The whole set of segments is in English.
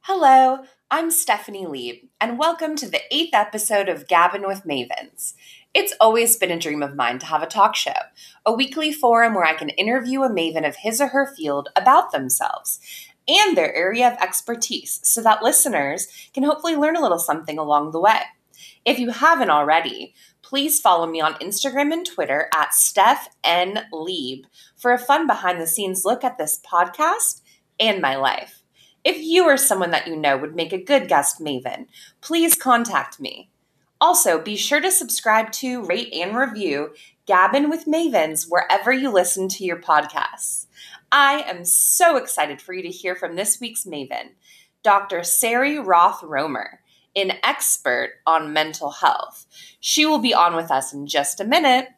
Hello, I'm Stephanie Lieb, and welcome to the eighth episode of Gabbin' with Mavens. It's always been a dream of mine to have a talk show, a weekly forum where I can interview a maven of his or her field about themselves and their area of expertise so that listeners can hopefully learn a little something along the way. If you haven't already, please follow me on Instagram and Twitter at Steph N. Lieb for a fun behind the scenes look at this podcast and my life. If you or someone that you know would make a good guest maven, please contact me. Also, be sure to subscribe to, rate, and review Gabbin' with Mavens wherever you listen to your podcasts. I am so excited for you to hear from this week's Maven, Dr. Sari Roth Roemer, an expert on mental health. She will be on with us in just a minute.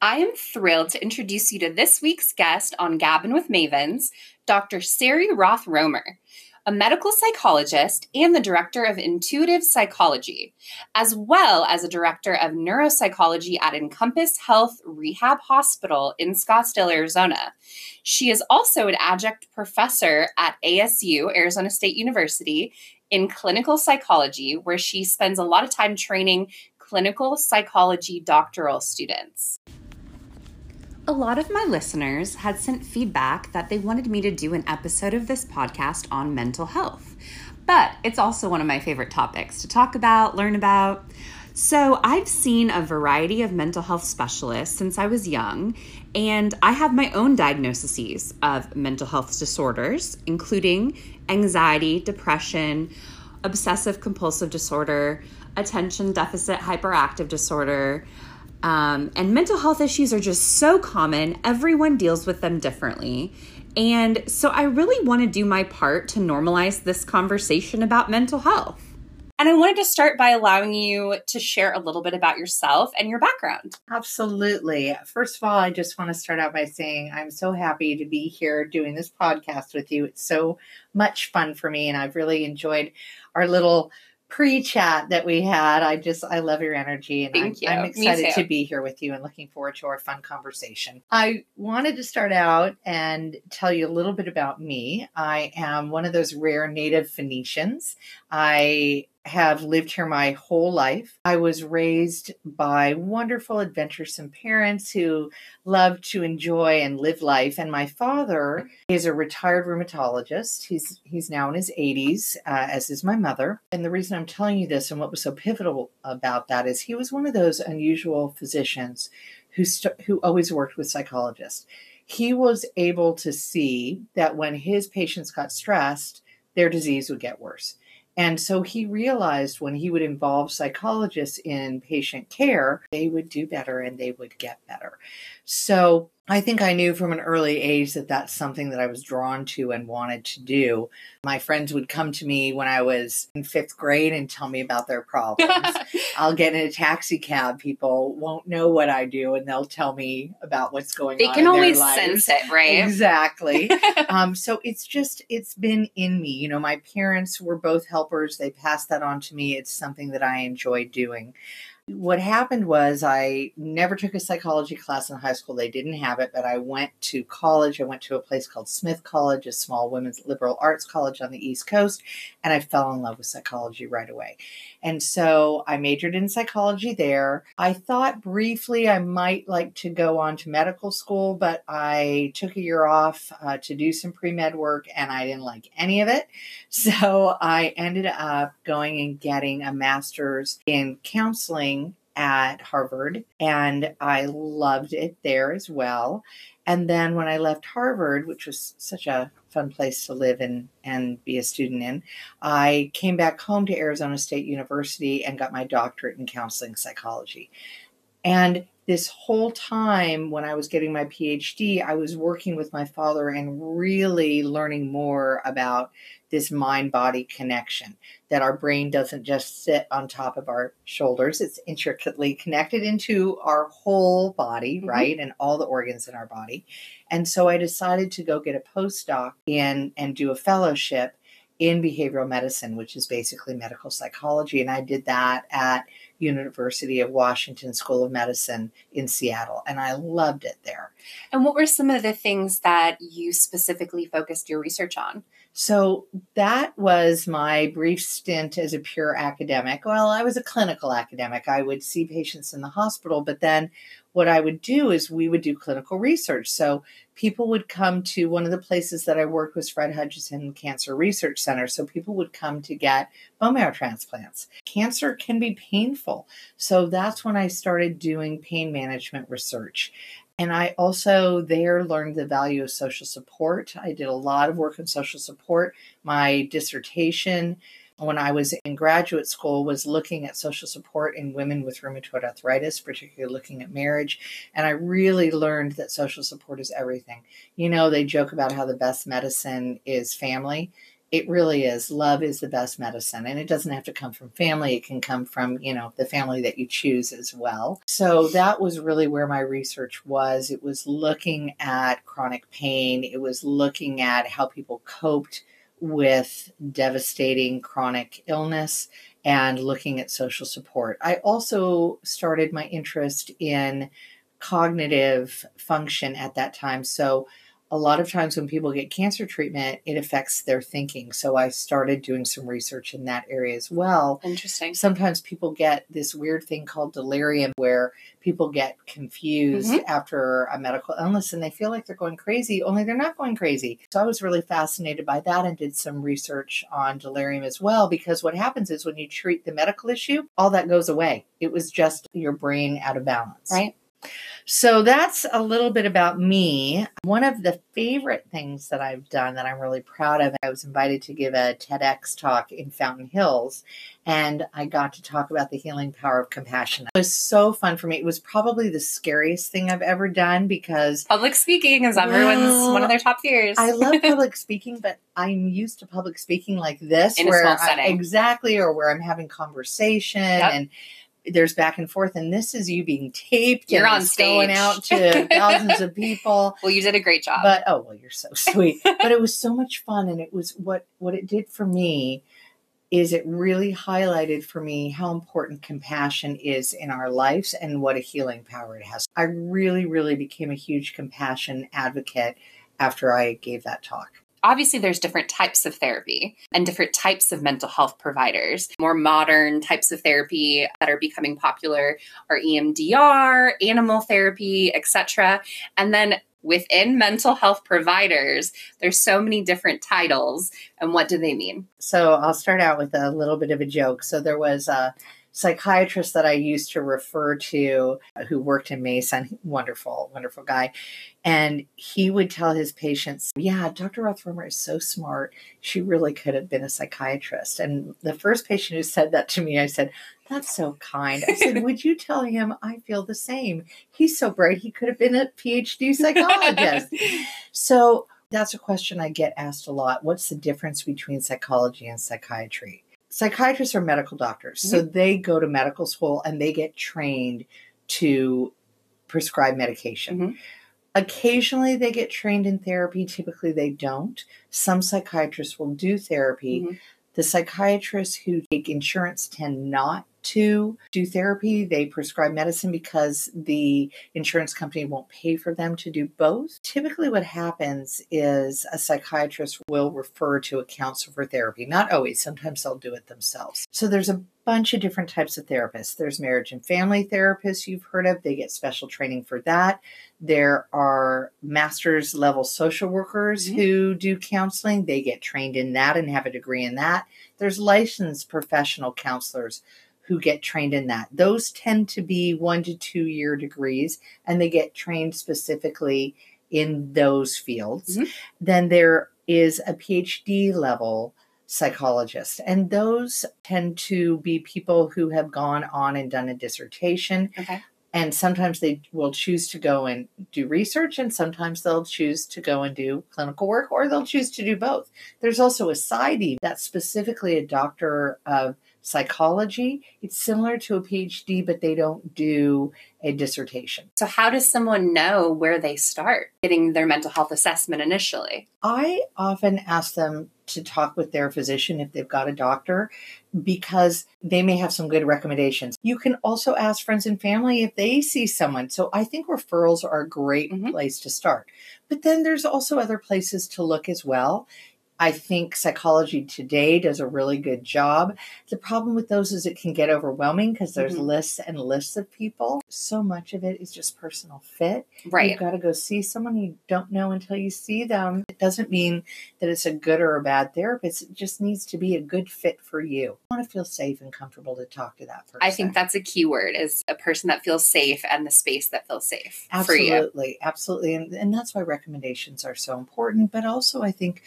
I am thrilled to introduce you to this week's guest on Gabbin' with Mavens, Dr. Sari Roth Roemer, a medical psychologist and the director of intuitive psychology, as well as a director of neuropsychology at Encompass Health Rehab Hospital in Scottsdale, Arizona. She is also an adjunct professor at ASU, Arizona State University, in clinical psychology, where she spends a lot of time training clinical psychology doctoral students. A lot of my listeners had sent feedback that they wanted me to do an episode of this podcast on mental health. But it's also one of my favorite topics to talk about, learn about. So, I've seen a variety of mental health specialists since I was young, and I have my own diagnoses of mental health disorders, including anxiety, depression, obsessive compulsive disorder, attention deficit hyperactive disorder, um, and mental health issues are just so common, everyone deals with them differently. And so I really want to do my part to normalize this conversation about mental health. And I wanted to start by allowing you to share a little bit about yourself and your background. Absolutely. First of all, I just want to start out by saying I'm so happy to be here doing this podcast with you. It's so much fun for me, and I've really enjoyed our little pre-chat that we had. I just I love your energy and I'm, I'm, excited to be here with you and looking forward to our fun conversation. I wanted to start out and tell you a little bit about me. I am one of those rare native Phoenicians. I have lived here my whole life. I was raised by wonderful, adventuresome parents who love to enjoy and live life. And my father is a retired rheumatologist. He's he's now in his 80s, uh, as is my mother. And the reason I'm telling you this and what was so pivotal about that is he was one of those unusual physicians who st- who always worked with psychologists. He was able to see that when his patients got stressed, their disease would get worse and so he realized when he would involve psychologists in patient care, they would do better and they would get better. So I think I knew from an early age that that's something that I was drawn to and wanted to do. My friends would come to me when I was in fifth grade and tell me about their problems. I'll get in a taxi cab. People won't know what I do and they'll tell me about what's going they on. They can always sense it, right? Exactly. um, so it's just, it's been in me. You know, my parents were both helpers. They passed that on to me. It's something that I enjoy doing what happened was I never took a psychology class in high school. They didn't have it, but I went to college. I went to a place called Smith College, a small women's liberal arts college on the East Coast, and I fell in love with psychology right away. And so I majored in psychology there. I thought briefly I might like to go on to medical school, but I took a year off uh, to do some pre med work and I didn't like any of it. So I ended up going and getting a master's in counseling at Harvard, and I loved it there as well. And then when I left Harvard, which was such a fun place to live and, and be a student in, I came back home to Arizona State University and got my doctorate in counseling psychology. And this whole time when I was getting my PhD, I was working with my father and really learning more about this mind body connection that our brain doesn't just sit on top of our shoulders, it's intricately connected into our whole body, mm-hmm. right? And all the organs in our body. And so I decided to go get a postdoc in and do a fellowship in behavioral medicine, which is basically medical psychology. And I did that at University of Washington School of Medicine in Seattle, and I loved it there. And what were some of the things that you specifically focused your research on? So that was my brief stint as a pure academic. Well, I was a clinical academic. I would see patients in the hospital, but then what I would do is we would do clinical research. So people would come to one of the places that I worked was Fred Hutchinson Cancer Research Center. So people would come to get bone marrow transplants. Cancer can be painful. So that's when I started doing pain management research. And I also there learned the value of social support. I did a lot of work in social support. My dissertation when I was in graduate school was looking at social support in women with rheumatoid arthritis, particularly looking at marriage. And I really learned that social support is everything. You know, they joke about how the best medicine is family. It really is. Love is the best medicine. And it doesn't have to come from family. It can come from, you know, the family that you choose as well. So that was really where my research was. It was looking at chronic pain. It was looking at how people coped with devastating chronic illness and looking at social support. I also started my interest in cognitive function at that time. So a lot of times when people get cancer treatment, it affects their thinking. So I started doing some research in that area as well. Interesting. Sometimes people get this weird thing called delirium where people get confused mm-hmm. after a medical illness and they feel like they're going crazy, only they're not going crazy. So I was really fascinated by that and did some research on delirium as well because what happens is when you treat the medical issue, all that goes away. It was just your brain out of balance. Right. So that's a little bit about me. One of the favorite things that I've done that I'm really proud of, I was invited to give a TEDx talk in Fountain Hills, and I got to talk about the healing power of compassion. It was so fun for me. It was probably the scariest thing I've ever done because public speaking is everyone's well, one of their top fears. I love public speaking, but I'm used to public speaking like this, in where a small setting. I, exactly, or where I'm having conversation yep. and there's back and forth, and this is you being taped. You're on stage, going out to thousands of people. Well, you did a great job. But oh well, you're so sweet. but it was so much fun, and it was what what it did for me is it really highlighted for me how important compassion is in our lives and what a healing power it has. I really, really became a huge compassion advocate after I gave that talk obviously there's different types of therapy and different types of mental health providers. More modern types of therapy that are becoming popular are emdr animal therapy etc and then within mental health providers there's so many different titles. And what do they mean? So i'll start out with a little bit of a joke. So there was a psychiatrist that I used to refer to uh, who worked in Mason, wonderful, wonderful guy. And he would tell his patients, Yeah, Dr. Roth-Roemer is so smart. She really could have been a psychiatrist. And the first patient who said that to me, I said, That's so kind. I said, Would you tell him I feel the same? He's so bright. He could have been a PhD psychologist. so that's a question I get asked a lot. What's the difference between psychology and psychiatry? Psychiatrists are medical doctors. Mm-hmm. So they go to medical school and they get trained to prescribe medication. Mm-hmm. Occasionally they get trained in therapy, typically they don't. Some psychiatrists will do therapy. Mm-hmm. The psychiatrists who take insurance tend not to do therapy. They prescribe medicine because the insurance company won't pay for them to do both. Typically, what happens is a psychiatrist will refer to a counselor for therapy. Not always, sometimes they'll do it themselves. So there's a bunch of different types of therapists. There's marriage and family therapists you've heard of, they get special training for that. There are master's level social workers mm-hmm. who do counseling, they get trained in that and have a degree in that. There's licensed professional counselors who get trained in that. Those tend to be one to two year degrees, and they get trained specifically in those fields. Mm-hmm. Then there is a PhD level psychologist, and those tend to be people who have gone on and done a dissertation. Okay. And sometimes they will choose to go and do research, and sometimes they'll choose to go and do clinical work, or they'll choose to do both. There's also a PsyD that's specifically a doctor of Psychology, it's similar to a PhD, but they don't do a dissertation. So, how does someone know where they start getting their mental health assessment initially? I often ask them to talk with their physician if they've got a doctor because they may have some good recommendations. You can also ask friends and family if they see someone. So I think referrals are a great mm-hmm. place to start. But then there's also other places to look as well. I think Psychology Today does a really good job. The problem with those is it can get overwhelming because there's mm-hmm. lists and lists of people. So much of it is just personal fit. Right. You've got to go see someone you don't know until you see them. It doesn't mean that it's a good or a bad therapist. It just needs to be a good fit for you. You want to feel safe and comfortable to talk to that person. I think that's a key word is a person that feels safe and the space that feels safe. Absolutely. Absolutely. And, and that's why recommendations are so important. But also I think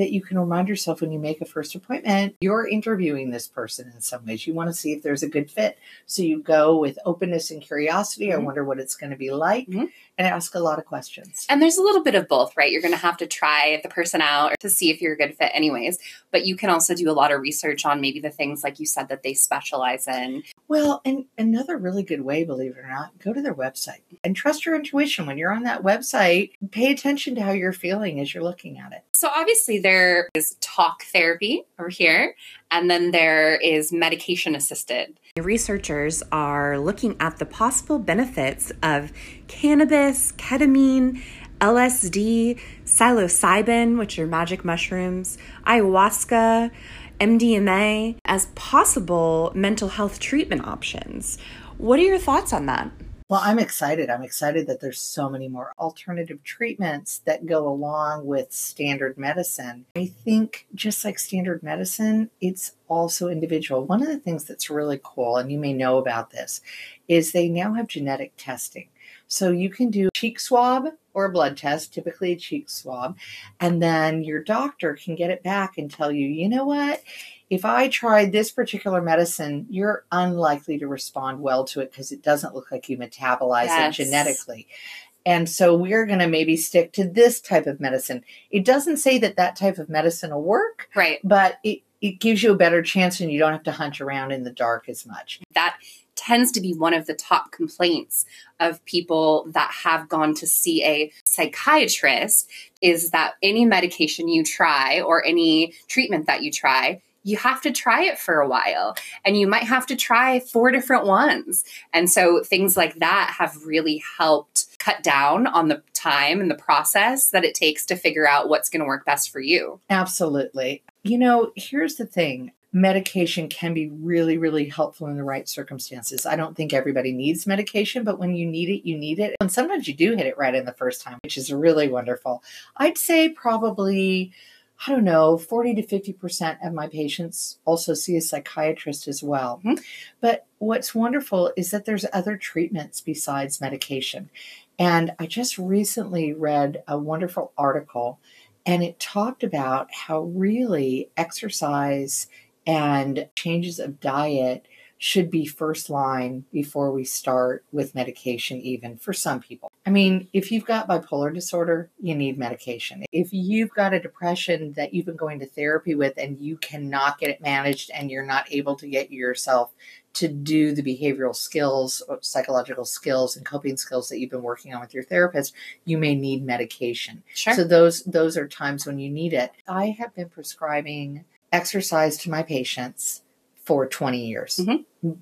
that you can remind yourself when you make a first appointment, you're interviewing this person in some ways. You want to see if there's a good fit. So you go with openness and curiosity. Mm-hmm. I wonder what it's going to be like. Mm-hmm and ask a lot of questions. And there's a little bit of both, right? You're going to have to try the person out to see if you're a good fit, anyways. But you can also do a lot of research on maybe the things, like you said, that they specialize in. Well, and another really good way, believe it or not, go to their website and trust your intuition. When you're on that website, pay attention to how you're feeling as you're looking at it. So, obviously, there is talk therapy over here, and then there is medication assisted. Researchers are looking at the possible benefits of cannabis, ketamine, LSD, psilocybin, which are magic mushrooms, ayahuasca, MDMA as possible mental health treatment options. What are your thoughts on that? Well, I'm excited. I'm excited that there's so many more alternative treatments that go along with standard medicine. I think just like standard medicine, it's also individual. One of the things that's really cool, and you may know about this, is they now have genetic testing. So you can do cheek swab or a blood test, typically a cheek swab, and then your doctor can get it back and tell you, you know what? If I tried this particular medicine, you're unlikely to respond well to it because it doesn't look like you metabolize yes. it genetically. And so we're going to maybe stick to this type of medicine. It doesn't say that that type of medicine will work, right? But it it gives you a better chance and you don't have to hunt around in the dark as much. That tends to be one of the top complaints of people that have gone to see a psychiatrist is that any medication you try or any treatment that you try you have to try it for a while and you might have to try four different ones. And so things like that have really helped cut down on the time and the process that it takes to figure out what's going to work best for you. Absolutely. You know, here's the thing medication can be really, really helpful in the right circumstances. I don't think everybody needs medication, but when you need it, you need it. And sometimes you do hit it right in the first time, which is really wonderful. I'd say probably I don't know, 40 to 50% of my patients also see a psychiatrist as well. Mm-hmm. But what's wonderful is that there's other treatments besides medication. And I just recently read a wonderful article and it talked about how really exercise and changes of diet should be first line before we start with medication, even for some people. I mean, if you've got bipolar disorder, you need medication. If you've got a depression that you've been going to therapy with and you cannot get it managed and you're not able to get yourself to do the behavioral skills, uh, psychological skills, and coping skills that you've been working on with your therapist, you may need medication. Sure. So those those are times when you need it. I have been prescribing exercise to my patients for 20 years. Mm-hmm.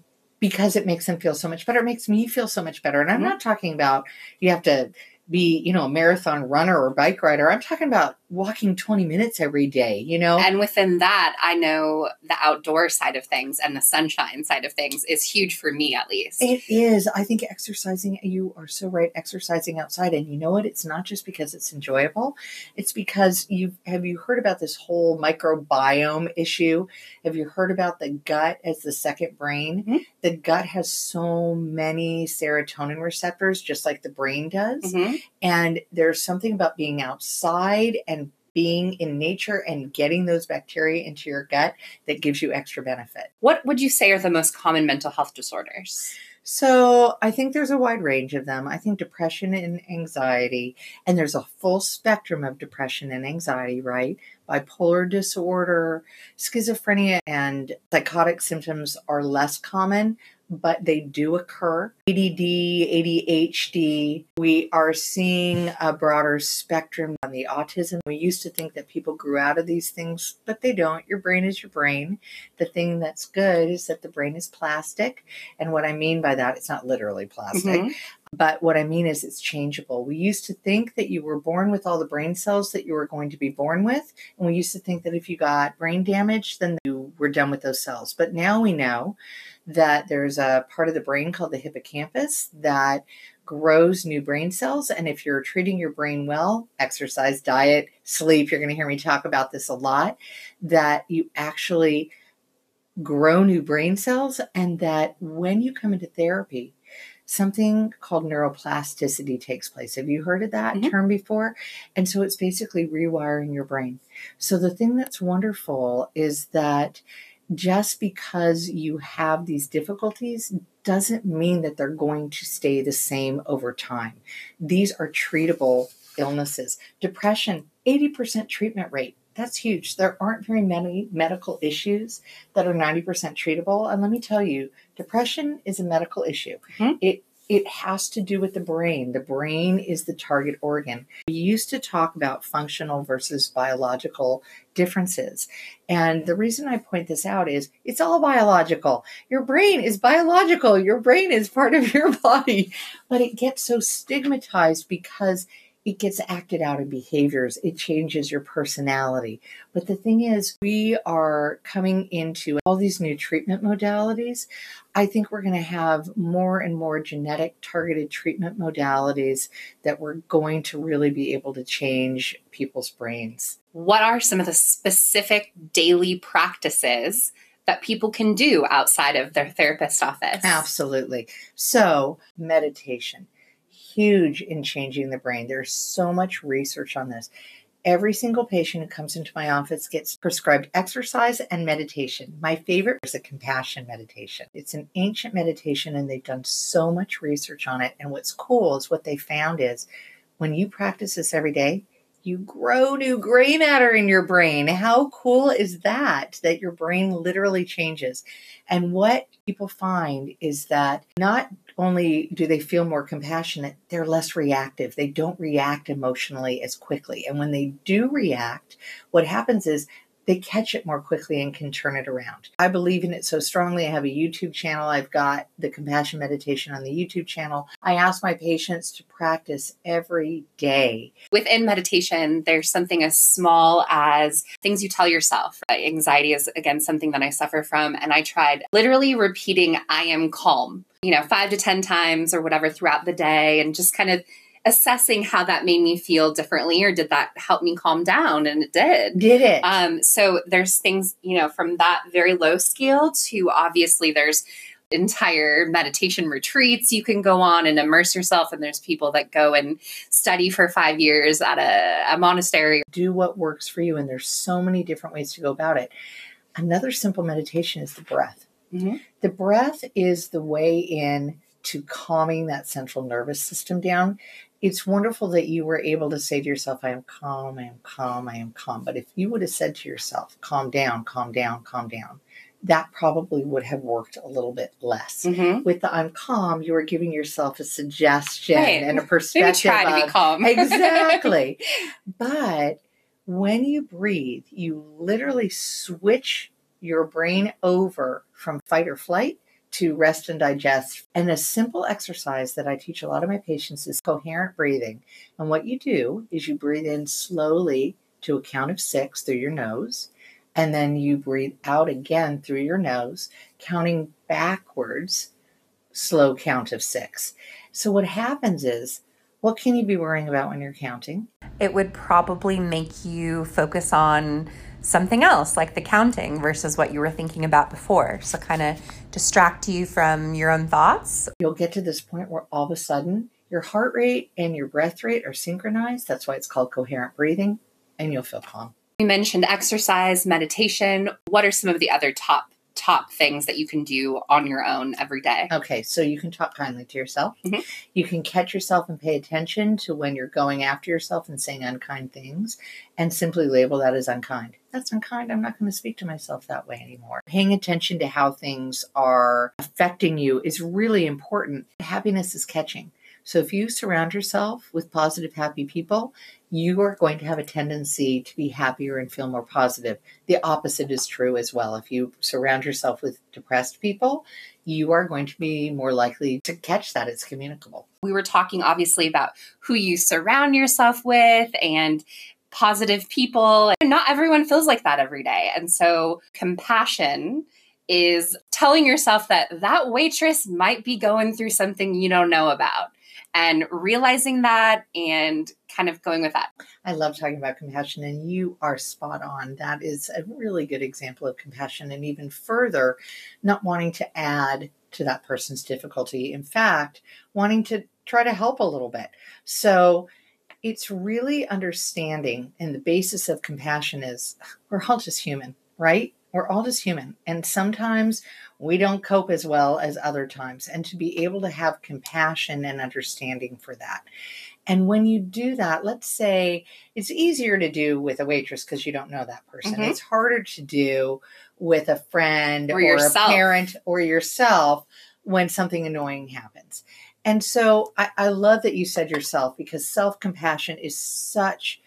Because it makes them feel so much better. It makes me feel so much better. And I'm mm-hmm. not talking about you have to be, you know, a marathon runner or bike rider. I'm talking about walking 20 minutes every day, you know? And within that, I know the outdoor side of things and the sunshine side of things is huge for me, at least. It is. I think exercising, you are so right, exercising outside. And you know what? It's not just because it's enjoyable, it's because you have you heard about this whole microbiome issue? Have you heard about the gut as the second brain? Mm-hmm. The gut has so many serotonin receptors, just like the brain does. Mm-hmm. And there's something about being outside and being in nature and getting those bacteria into your gut that gives you extra benefit. What would you say are the most common mental health disorders? So I think there's a wide range of them. I think depression and anxiety, and there's a full spectrum of depression and anxiety, right? Bipolar disorder, schizophrenia, and psychotic symptoms are less common, but they do occur. ADD, ADHD, we are seeing a broader spectrum on the autism. We used to think that people grew out of these things, but they don't. Your brain is your brain. The thing that's good is that the brain is plastic. And what I mean by that, it's not literally plastic. Mm-hmm. But what I mean is it's changeable. We used to think that you were born with all the brain cells that you were going to be born with. And we used to think that if you got brain damage, then you were done with those cells. But now we know that there's a part of the brain called the hippocampus that grows new brain cells. And if you're treating your brain well, exercise, diet, sleep, you're going to hear me talk about this a lot, that you actually grow new brain cells. And that when you come into therapy, something called neuroplasticity takes place. Have you heard of that mm-hmm. term before? And so it's basically rewiring your brain. So the thing that's wonderful is that just because you have these difficulties doesn't mean that they're going to stay the same over time. These are treatable illnesses. Depression, 80% treatment rate. That's huge. There aren't very many medical issues that are 90% treatable. And let me tell you, depression is a medical issue. Mm-hmm. It it has to do with the brain. The brain is the target organ. We used to talk about functional versus biological differences. And the reason I point this out is it's all biological. Your brain is biological, your brain is part of your body, but it gets so stigmatized because it gets acted out in behaviors. It changes your personality. But the thing is, we are coming into all these new treatment modalities. I think we're going to have more and more genetic targeted treatment modalities that we're going to really be able to change people's brains. What are some of the specific daily practices? that people can do outside of their therapist office. Absolutely. So, meditation huge in changing the brain. There's so much research on this. Every single patient who comes into my office gets prescribed exercise and meditation. My favorite is a compassion meditation. It's an ancient meditation, and they've done so much research on it. And what's cool is what they found is when you practice this every day, you grow new gray matter in your brain. How cool is that? That your brain literally changes. And what people find is that not only do they feel more compassionate, they're less reactive. They don't react emotionally as quickly. And when they do react, what happens is they catch it more quickly and can turn it around. I believe in it so strongly. I have a YouTube channel. I've got the compassion meditation on the YouTube channel. I ask my patients to practice every day. Within meditation, there's something as small as things you tell yourself. Uh, anxiety is, again, something that I suffer from. And I tried literally repeating, I am calm, you know, five to 10 times or whatever throughout the day and just kind of assessing how that made me feel differently or did that help me calm down? And it did. Did it? Um so there's things you know from that very low scale to obviously there's entire meditation retreats you can go on and immerse yourself and there's people that go and study for five years at a, a monastery. Do what works for you and there's so many different ways to go about it. Another simple meditation is the breath. Mm-hmm. the breath is the way in to calming that central nervous system down it's wonderful that you were able to say to yourself, I am calm, I am calm, I am calm. But if you would have said to yourself, calm down, calm down, calm down, that probably would have worked a little bit less. Mm-hmm. With the I'm calm, you are giving yourself a suggestion right. and a perspective. Maybe try to be calm. exactly. But when you breathe, you literally switch your brain over from fight or flight to rest and digest. And a simple exercise that I teach a lot of my patients is coherent breathing. And what you do is you breathe in slowly to a count of six through your nose, and then you breathe out again through your nose, counting backwards, slow count of six. So what happens is, what can you be worrying about when you're counting? It would probably make you focus on something else like the counting versus what you were thinking about before. So, kind of distract you from your own thoughts. You'll get to this point where all of a sudden your heart rate and your breath rate are synchronized. That's why it's called coherent breathing, and you'll feel calm. You mentioned exercise, meditation. What are some of the other top top things that you can do on your own every day? Okay, so you can talk kindly to yourself. Mhm. You can catch yourself and pay attention to when you're going after yourself and saying unkind things and simply label that as unkind. That's unkind. I'm not going to speak to myself that way anymore. Paying attention to how things are affecting you is really important. Happiness is catching. So if you surround yourself with positive, happy people, you are going to have a tendency to be happier and feel more positive. The opposite is true as well. If you surround yourself with depressed people, you are going to be more likely to catch that. It's communicable. We were talking obviously about who you surround yourself with and positive people. Not everyone feels like that every day. And so compassion is telling yourself that that waitress might be going through something you don't know about and realizing that and kind of going with that. I love talking about compassion, and you are spot on. That is a really good example of compassion, and even further, not wanting to add to that person's difficulty. In fact, wanting to try to help a little bit. So, it's really understanding, and the basis of compassion is we're all just human, right? We're all just human. And sometimes we don't cope as well as other times. And to be able to have compassion and understanding for that. And when you do that, let's say it's easier to do with a waitress because you don't know that person. Mhm. It's harder to do with a friend Or or, a parent or yourself when something annoying happens. And so I, I love that you said yourself because self compassion is such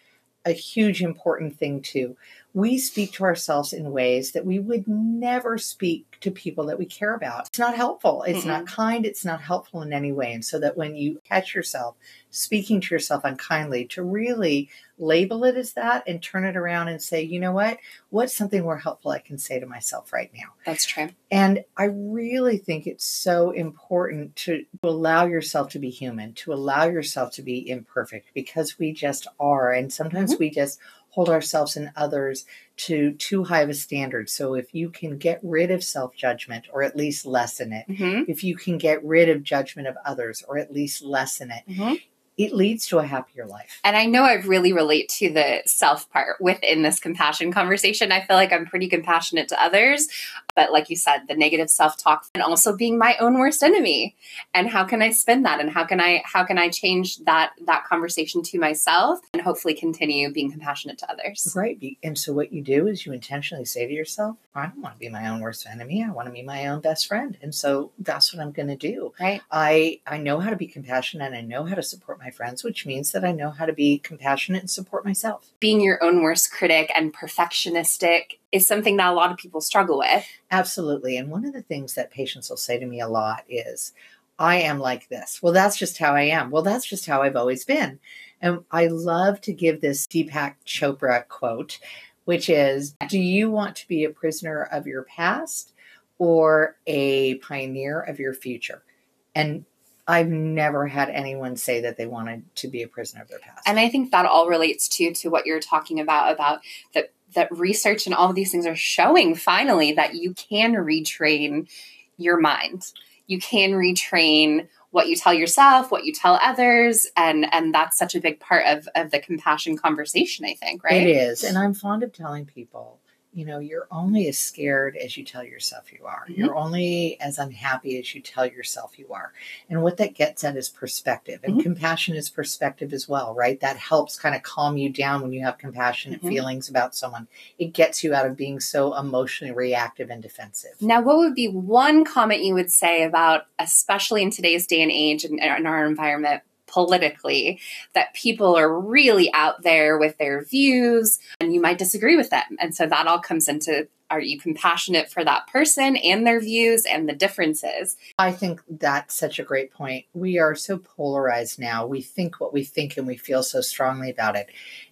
a huge important thing too. We speak to ourselves in ways that we would never speak to people that we care about. It's not helpful. It's not kind. It's not helpful in any way. And so that when you catch yourself speaking to yourself unkindly, to really label it as that and turn it around and say, you know what? What's something more helpful I can say to myself right now? That's true. And I really think it's so important to allow yourself to be human, to allow yourself to be imperfect because we just are. And sometimes mm-hmm. we just hold ourselves and others to too high of a standard. So if you can get rid of self judgment or at least lessen it, hmm if you can get rid of judgment of others or at least lessen it, hmm it leads to a happier life. And I know I really relate to the self part within this compassion conversation. I feel like I'm pretty compassionate to others, but like you said, the negative self-talk and also being my own worst enemy. And how can I spin that and how can I how can I change that that conversation to myself and hopefully continue being compassionate to others? Right. And so what you do is you intentionally say to yourself, I don't want to be my own worst enemy. I want to be my own best friend. And so that's what I'm going to do. Right? I I know how to be compassionate and I know how to support my friends, which means that I know how to be compassionate and support myself. Being your own worst critic and perfectionistic is something that a lot of people struggle with. Absolutely. And one of the things that patients will say to me a lot is, I am like this. Well, that's just how I am. Well, that's just how I've always been. And I love to give this Deepak Chopra quote, which is Do you want to be a prisoner of your past or a pioneer of your future? And I've never had anyone say that they wanted to be a prisoner of their past. And I think that all relates to to what you're talking about about that that research and all of these things are showing finally that you can retrain your mind. You can retrain what you tell yourself, what you tell others, and and that's such a big part of of the compassion conversation, I think, right? It is. And I'm fond of telling people, you know, you're only as scared as you tell yourself you are. Mhm. You're only as unhappy as you tell yourself you are. And what that gets at is perspective. And Mhm. compassion is perspective as well, right? That helps kind of calm you down when you have compassionate Mhm. feelings about someone. It gets you out of being so emotionally reactive and defensive. Now, what would be one comment you would say about, especially in today's day and age and in our environment politically, that people are really out there with their views and you might disagree with them? And so that all comes into are you compassionate for that person and their views and the differences? I think that's such a great point. We are so polarized now. We think what we think and we feel so strongly about it.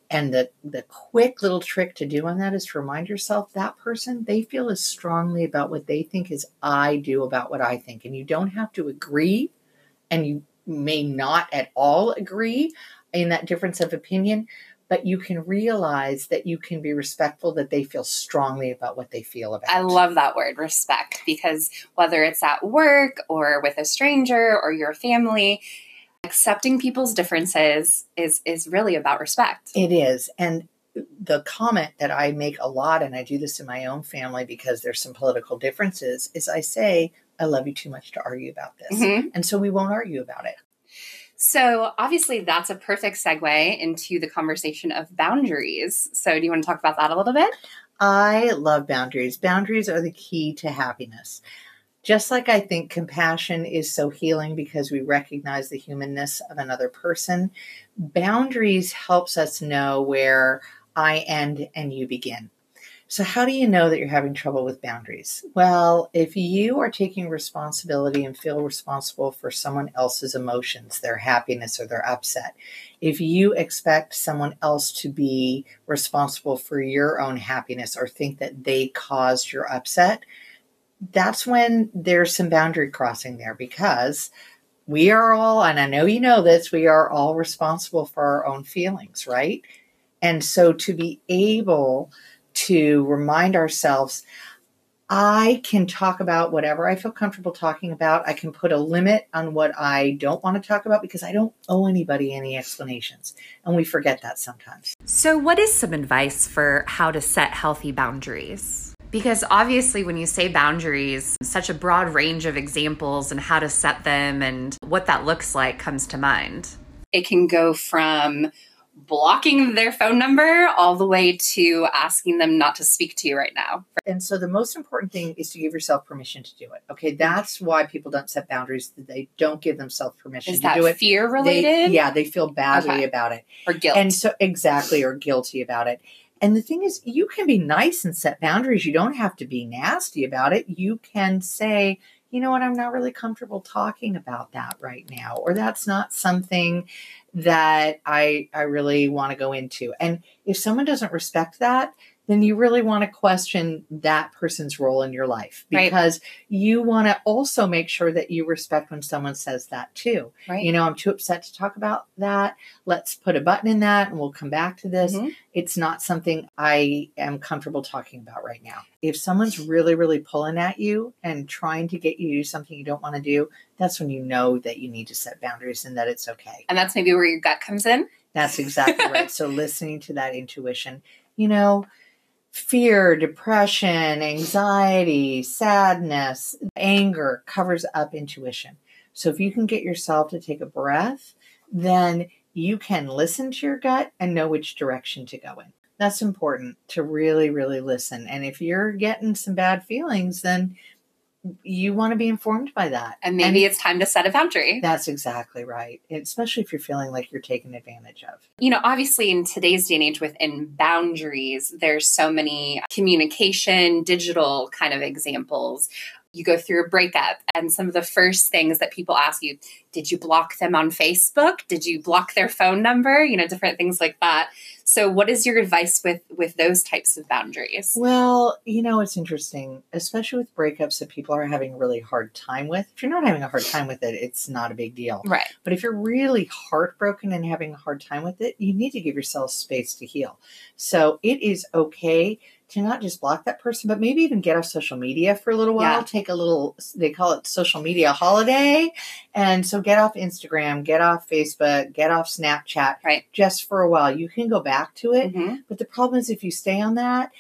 And the, the quick little trick to do on that is to remind yourself that person, they feel as strongly about what they think as I do about what I think. And you don't have to agree, and you may not at all agree in that difference of opinion, but you can realize that you can be respectful that they feel strongly about what they feel about. I love that word, respect, because whether it's at work or with a stranger or your family, accepting people's differences is is really about respect. It is. And the comment that I make a lot, and I do this in my own family because there's some political differences, is I say, I love you too much to argue about this. Mhm. And so we won't argue about it. So, obviously, that's a perfect segue into the conversation of boundaries. So, do you want to talk about that a little bit? I love boundaries. Boundaries are the key to happiness. Just like I think compassion is so healing because we recognize the humanness of another person, boundaries helps us know where I end and you begin. So, how do you know that you're having trouble with boundaries? Well, if you are taking responsibility and feel responsible for someone else's emotions, their happiness or their upset, if you expect someone else to be responsible for your own happiness or think that they caused your upset, that's when there's some boundary crossing there because we are all, and I know you know this, we are all responsible for our own feelings, right? And so to be able to remind ourselves, I can talk about whatever I feel comfortable talking about. I can put a limit on what I don't want to talk about because I don't owe anybody any explanations. And we forget that sometimes. So, what is some advice for how to set healthy boundaries? Because obviously, when you say boundaries, such a broad range of examples and how to set them and what that looks like comes to mind. It can go from blocking their phone number all the way to asking them not to speak to you right now. And so the most important thing is to give yourself permission to do it. Okay. That's why people don't set boundaries. They don't give themselves permission Is to do it. fear They- related yeah, they feel badly Okay. about it. or guilt? And so exactly or guilty about it. And the thing is, you can be nice and set boundaries. You don't have to be nasty about it. You can say, you know what, I'm not really comfortable talking about that right now, or that's not something that I I really want to go into. And if someone doesn't respect that, then you really want to question that person's role in your life Right. because you want to also make sure that you respect when someone says that too. right. You know, I'm too upset to talk about that. Let's put a button in that and we'll come back to this. Mhm. It's not something I am comfortable talking about right now. If someone's really, really pulling at you and trying to get you to do something you don't want to do, that's when you know that you need to set boundaries and that it's okay. and that's maybe where your gut comes in. That's exactly right. So listening to that intuition, you know, fear, depression, anxiety, sadness, anger covers up intuition. So if you can get yourself to take a breath, then you can listen to your gut and know which direction to go in. That's important to really, really listen. And if you're getting some bad feelings, then you want to be informed by that. And maybe it's time to set a boundary. that's exactly right, especially if you're feeling like you're taken advantage of. you know, obviously in today's day and age within boundaries, there's so many communication, digital kind of examples. You go through a breakup, and some of the first things that people ask you did you block them on Facebook? Did you block their phone number? You know, different things like that. So, what is your advice with with those types of boundaries? Well, you know, it's interesting, especially with breakups that people are having a really hard time with. If you're not having a hard time with it, it's not a big deal. Right. But if you're really heartbroken and having a hard time with it, you need to give yourself space to heal. So it is okay to not just block that person, but maybe even get off social media for a little while. Yeah. Take a little, they call it social media holiday. And so get off Instagram, get off Facebook, get off Snapchat Right. just for a while. You can go back to it. Mhm. But the problem is if you stay on that,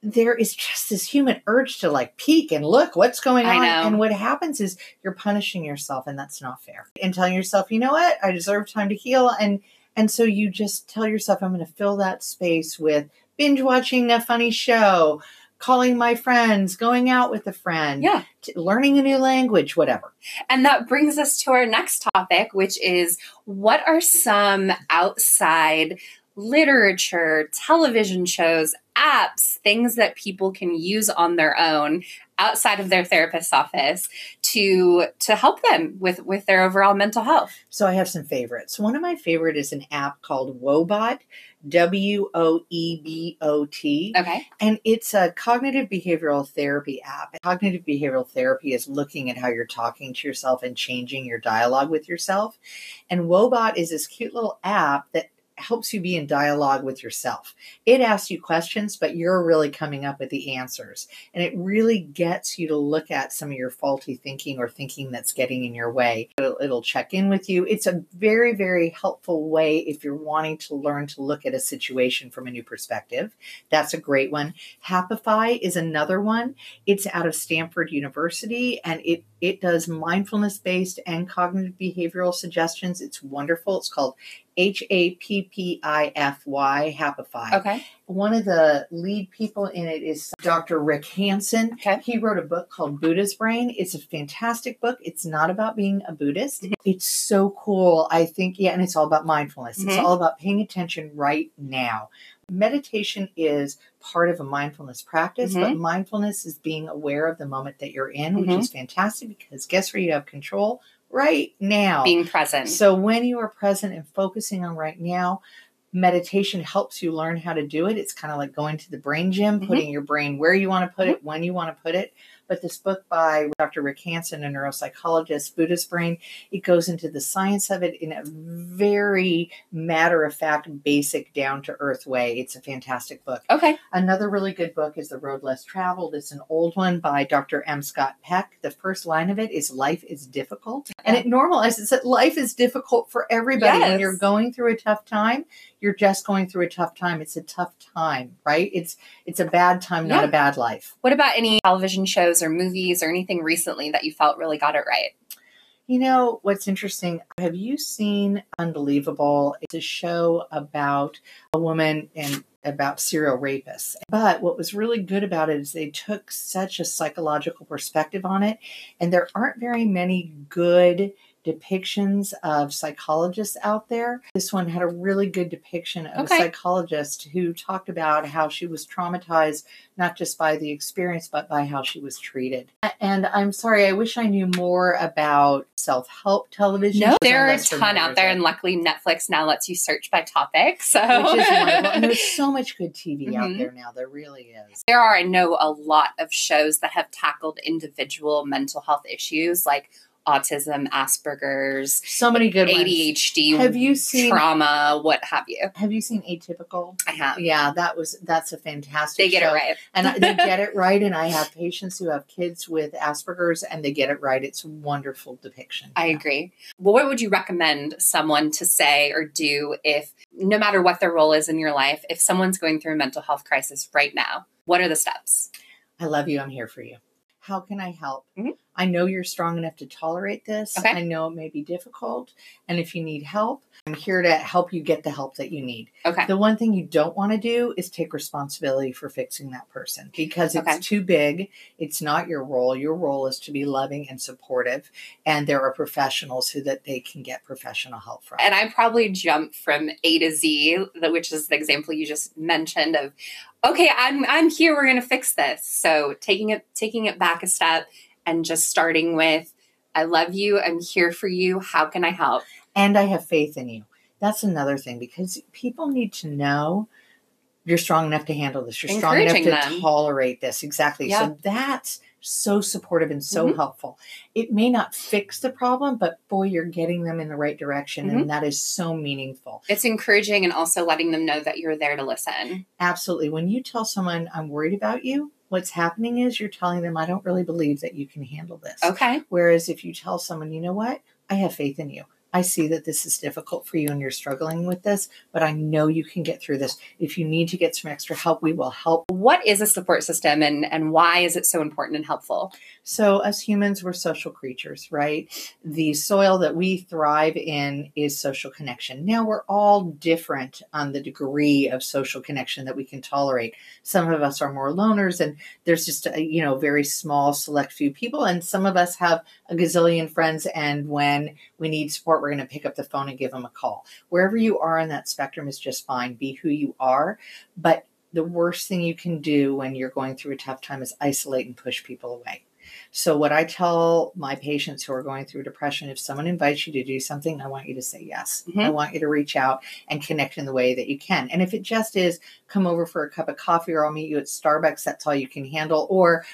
there is just this human urge to like peek and look what's going on. And what happens is you're punishing yourself and that's not fair. And telling yourself, you know what, I deserve time to heal. And and so you just tell yourself, I'm gonna fill that space with binge watching a funny show, calling my friends, going out with a friend, Yeah. learning a new language, whatever. And that brings us to our next topic, which is what are some outside literature, television shows, apps, things that people can use on their own outside of their therapist's office to to help them with with their overall mental health. So I have some favorites. One of my favorite is an app called Woebot, W O E B O T. Okay. And it's a cognitive behavioral therapy app. Cognitive behavioral therapy is looking at how you're talking to yourself and changing your dialogue with yourself. And Woebot is this cute little app that helps you be in dialogue with yourself. It asks you questions, but you're really coming up with the answers. And it really gets you to look at some of your faulty thinking or thinking that's getting in your way. It'll, it'll check in with you. It's a very, very helpful way if you're wanting to learn to look at a situation from a new perspective. That's a great one. Happify is another one. It's out of Stanford University and it it does mindfulness based and cognitive behavioral suggestions. It's wonderful. It's called H A P P I F Y, Happify. Okay. One of the lead people in it is Dr. Rick Hanson. Okay. He wrote a book called Buddha's Brain. It's a fantastic book. It's not about being a Buddhist. It's so cool. I think, yeah, and it's all about mindfulness. It's Mhm. all about paying attention right now. Meditation is part of a mindfulness practice, but Mm-hmm. mindfulness is being aware of the moment that you're in, which Mhm. is fantastic because guess where you have control? Right now. Being present. So when you are present and focusing on right now, meditation helps you learn how to do it. It's kind of like going to the brain gym, Mhm. putting your brain where you want to put Mm-hmm. it, when you want to put it. But this book by Dr. Rick Hanson, a neuropsychologist, Buddha's Brain, it goes into the science of it in a very matter of fact, basic, down to earth way. It's a fantastic book. okay. Another really good book is The Road Less Traveled. It's an old one by Dr. M. Scott Peck. The first line of it is Life is difficult. And it normalizes that life is difficult for everybody. Yes. When you're going through a tough time, you're just going through a tough time. It's a tough time, right? It's it's a bad time, not a bad life. What about any television shows or movies or anything recently that you felt really got it right? You know what's interesting? Have you seen Unbelievable? It's a show about a woman and about serial rapists. But what was really good about it is they took such a psychological perspective on it, and there aren't very many good depictions of psychologists out there. This one had a really good depiction of Okay. a psychologist who talked about how she was traumatized not just by the experience but by how she was treated. And I'm sorry, I wish I knew more about self-help television. No, there are a ton out there, and luckily Netflix now lets you search by topic. So which is wonderful. And there's so much good TV out Mhm. there now. There really is. there are, I know, a lot of shows that have tackled individual mental health issues like autism, Asperger's, So many good ones. ADHD, Have you seen- trauma, what have you. Have you seen Atypical? I have. Yeah, that was that's a fantastic. They get show. it right. and I- they get it right. And I have patients who have kids with Asperger's, and they get it right. It's a wonderful depiction. I agree. Well, what would you recommend someone to say or do if, no matter what their role is in your life, if someone's going through a mental health crisis right now? What are the steps? I love you. I'm here for you. How can I help? Mhm. I know you're strong enough to tolerate this. Okay. I know it may be difficult. And if you need help, I'm here to help you get the help that you need. Okay. The one thing you don't want to do is take responsibility for fixing that person because it's Okay. too big. It's not your role. Your role is to be loving and supportive. And there are professionals who that they can get professional help from. And I probably jump from A to Z, which is the example you just mentioned of, okay, I'm I'm here. We're going to fix this. So taking it taking it back a step and just starting with, I love you. I'm here for you. How can I help? and I have faith in you. That's another thing because people need to know you're strong enough to handle this. You're strong enough to them. tolerate this. Exactly. Yeah. So that's so supportive and so Mhm. helpful. It may not fix the problem, but boy, you're getting them in the right direction. Mm-hmm. And that is so meaningful. It's encouraging and also letting them know that you're there to listen. Absolutely. When you tell someone, I'm worried about you, what's happening is you're telling them, I don't really believe that you can handle this. Okay. Whereas if you tell someone, you know what, I have faith in you. I see that this is difficult for you and you're struggling with this, but I know you can get through this. If you need to get some extra help, we will help. What is a support system and, and why is it so important and helpful? So, as humans, we're social creatures, right? The soil that we thrive in is social connection. Now, we're all different on the degree of social connection that we can tolerate. Some of us are more loners, and there's just a you know very small select few people, and some of us have a gazillion friends. And when we need support, we're going to pick up the phone and give them a call. Wherever you are on that spectrum is just fine. Be who you are, but the worst thing you can do when you're going through a tough time is isolate and push people away. So, what I tell my patients who are going through depression, if someone invites you to do something, I want you to say yes. Mhm. I want you to reach out and connect in the way that you can. And if it just is come over for a cup of coffee or I'll meet you at Starbucks, that's all you can handle. Or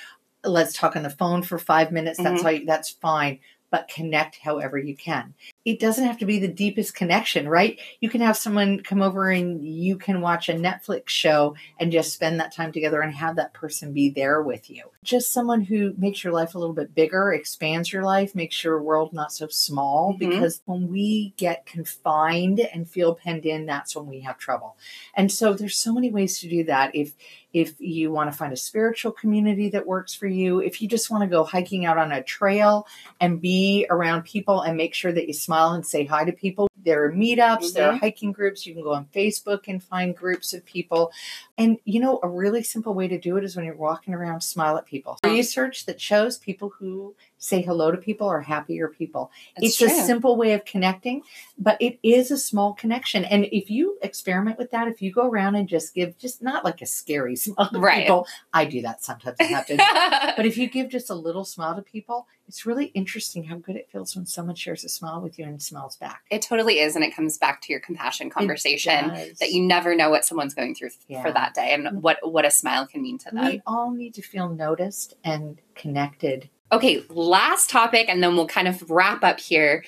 let's talk on the phone for five minutes, that's Mhm. all you, that's fine. But connect however you can. It doesn't have to be the deepest connection, right? You can have someone come over and you can watch a Netflix show and just spend that time together and have that person be there with you. Just someone who makes your life a little bit bigger, expands your life, makes your world not so small. Mhm. Because when we get confined and feel penned in, that's when we have trouble. And so there's so many ways to do that. If if you want to find a spiritual community that works for you, if you just want to go hiking out on a trail and be around people and make sure that you smile and say hi to people. There are meetups, there are Mhm. hiking groups. You can go on Facebook and find groups of people. And you know, a really simple way to do it is when you're walking around, smile at people. Research that shows people who say hello to people are happier people. That's it's true. a simple way of connecting, but it is a small connection. And if you experiment with that, if you go around and just give just not like a scary smile to Right. people, I do that sometimes. I have to but if you give just a little smile to people, it's really interesting how good it feels when someone shares a smile with you and smiles back. it totally is. And it comes back to your compassion conversation that you never know what someone's going through Yeah. for that day and mm. what, what a smile can mean to them. We all need to feel noticed and connected. Okay, last topic, and then we'll kind of wrap up here.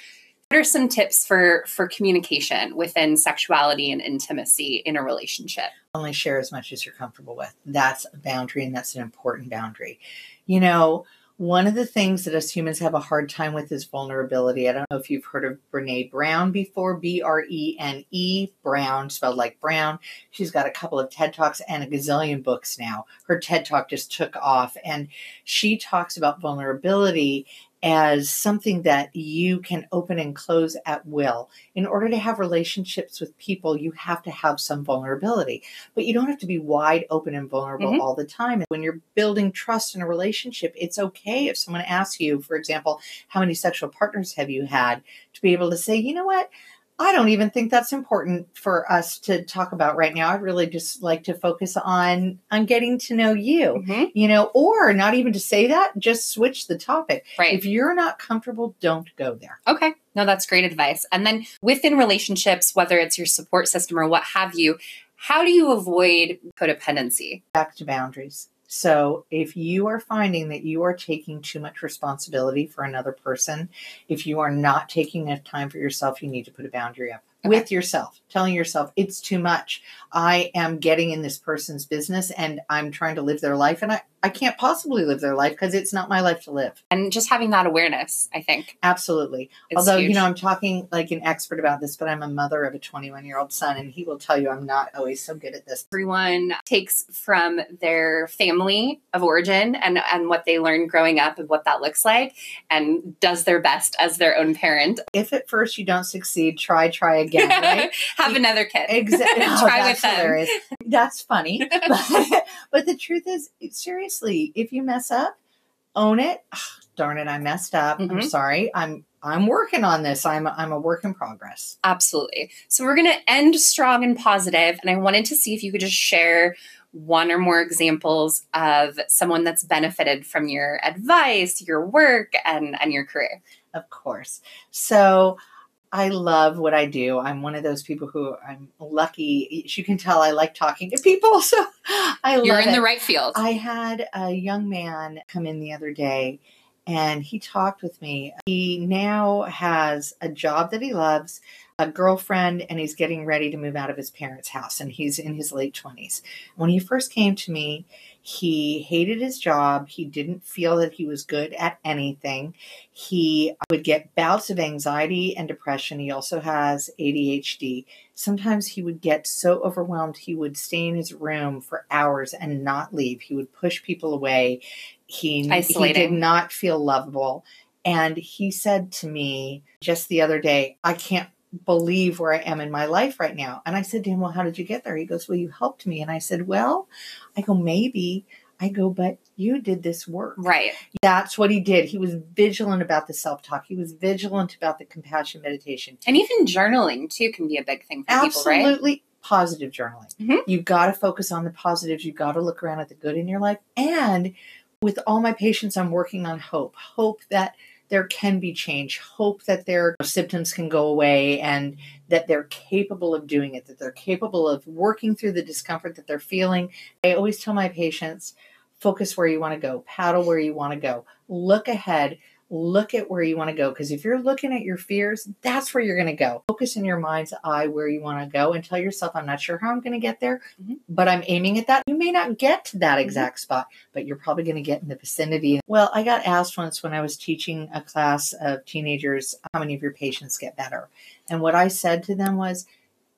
What are some tips for for communication within sexuality and intimacy in a relationship? Only share as much as you're comfortable with. That's a boundary, and that's an important boundary. You know, one of the things that us humans have a hard time with is vulnerability. I don't know if you've heard of Brene Brown before, B R E N E, Brown, spelled like Brown. She's got a couple of TED Talks and a gazillion books now. Her TED Talk just took off, and she talks about vulnerability as something that you can open and close at will. In order to have relationships with people, you have to have some vulnerability, but you don't have to be wide open and vulnerable Mhm. all the time. When you're building trust in a relationship, it's okay if someone asks you, for example, how many sexual partners have you had, to be able to say, you know what? I don't even think that's important for us to talk about right now. I'd really just like to focus on on getting to know you. Mhm. You know, or not even to say that, just switch the topic. Right. If you're not comfortable, don't go there. Okay. No, that's great advice. And then within relationships, whether it's your support system or what have you, how do you avoid codependency? Back to boundaries. So, if you are finding that you are taking too much responsibility for another person, if you are not taking enough time for yourself, you need to put a boundary up Okay. with yourself, telling yourself, it's too much. I am getting in this person's business and I'm trying to live their life, and I, I can't possibly live their life because it's not my life to live. And just having that awareness, I think. Absolutely. Although, huge. you know, I'm talking like an expert about this, but I'm a mother of a 21 year old son, and he will tell you I'm not always so good at this. everyone takes from their family of origin and, and what they learned growing up and what that looks like and does their best as their own parent. If at first you don't succeed, try, try again, right? Have another kid. Exactly. Try with them. hilarious. That's funny. But, but the truth is, seriously, if you mess up, own it. Darn it, I messed up. I'm Mhm. sorry. I'm I'm working on this. I'm I'm a work in progress. Absolutely. So we're going to end strong and positive, and I wanted to see if you could just share one or more examples of someone that's benefited from your advice, your work, and and your career. Of course. So I love what I do. I'm one of those people who I'm lucky. You can tell, I like talking to people. So I love You're in it. the right field. I had a young man come in the other day and he talked with me. He now has a job that he loves, a girlfriend, and he's getting ready to move out of his parents' house and he's in his late 20s. When he first came to me, he hated his job. He didn't feel that he was good at anything. He would get bouts of anxiety and depression. He also has ADHD. Sometimes he would get so overwhelmed he would stay in his room for hours and not leave. He would push people away. He, he did not feel lovable. And he said to me just the other day, I can't believe where I am in my life right now. And I said to him, Well, how did you get there? He goes, Well, you helped me. And I said, Well, I go, maybe. I go, but you did this work. right. That's what he did. He was vigilant about the self talk. He was vigilant about the compassion meditation. And even journaling too can be a big thing for people, right? Absolutely positive journaling. Mhm. You've got to focus on the positives. You've got to look around at the good in your life. And with all my patients, I'm working on hope. Hope that there can be change. Hope that their symptoms can go away and that they're capable of doing it, that they're capable of working through the discomfort that they're feeling. I always tell my patients focus where you want to go, paddle where you want to go, look ahead. look at where you want to go. Because if you're looking at your fears, that's where you're going to go. Focus in your mind's eye where you want to go and tell yourself, I'm not sure how I'm going to get there, mm-hmm. but I'm aiming at that. You may not get to that mm-hmm. exact spot, but you're probably going to get in the vicinity. Well, I got asked once when I was teaching a class of teenagers, how many of your patients get better? And what I said to them was,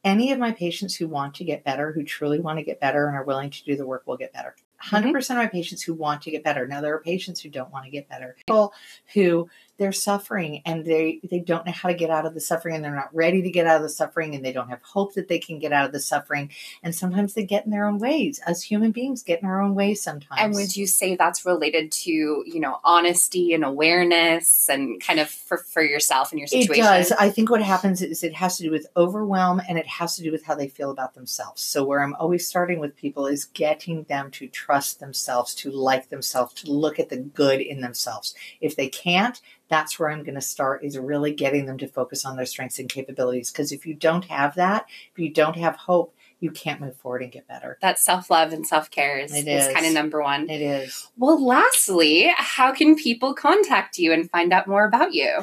any of my patients who want to get better, who truly want to get better and are willing to do the work will get better. 100% mm-hmm. of my patients who want to get better. Now, there are patients who don't want to get better, people who they're suffering and they they don't know how to get out of the suffering and they're not ready to get out of the suffering and they don't have hope that they can get out of the suffering. And sometimes they get in their own ways. As human beings get in our own ways sometimes. And would you say that's related to you know honesty and awareness and kind of for, for yourself and your situation? it does. I think what happens is it has to do with overwhelm and it has to do with how they feel about themselves. So where i'm always starting with people is getting them to trust themselves to like themselves to look at the good in themselves. If they can't that's where I'm going to start is really getting them to focus on their strengths and capabilities. Because if you don't have that, if you don't have hope, you can't move forward and get better. That self love and self care is, is. is kind of number one. It is. Well, lastly, how can people contact you and find out more about you?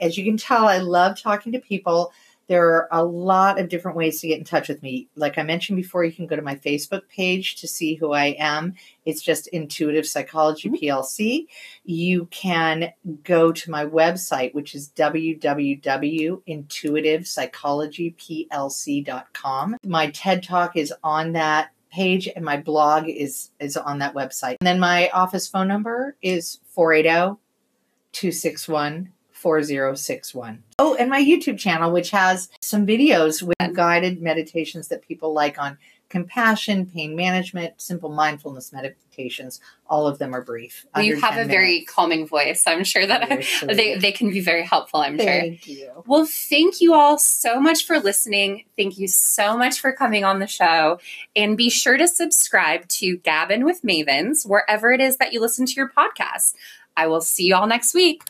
As you can tell, I love talking to people. There are a lot of different ways to get in touch with me. Like I mentioned before, you can go to my Facebook page to see who I am. It's just Intuitive Psychology mm-hmm. PLC. You can go to my website, which is www.intuitivepsychologyplc.com. My TED Talk is on that page and my blog is is on that website. And then my office phone number is 480 261 4061. Oh, and my YouTube channel, which has some videos with guided meditations that people like on compassion, pain management, simple mindfulness meditations. All of them are brief. You have a minutes. very calming voice. I'm sure that they, they can be very helpful, I'm sure. thank sure. You. Well, thank you all so much for listening. Thank you so much for coming on the show. And be sure to subscribe to Gabbin' with Mavens wherever it is that you listen to your podcast. I will see you all next week.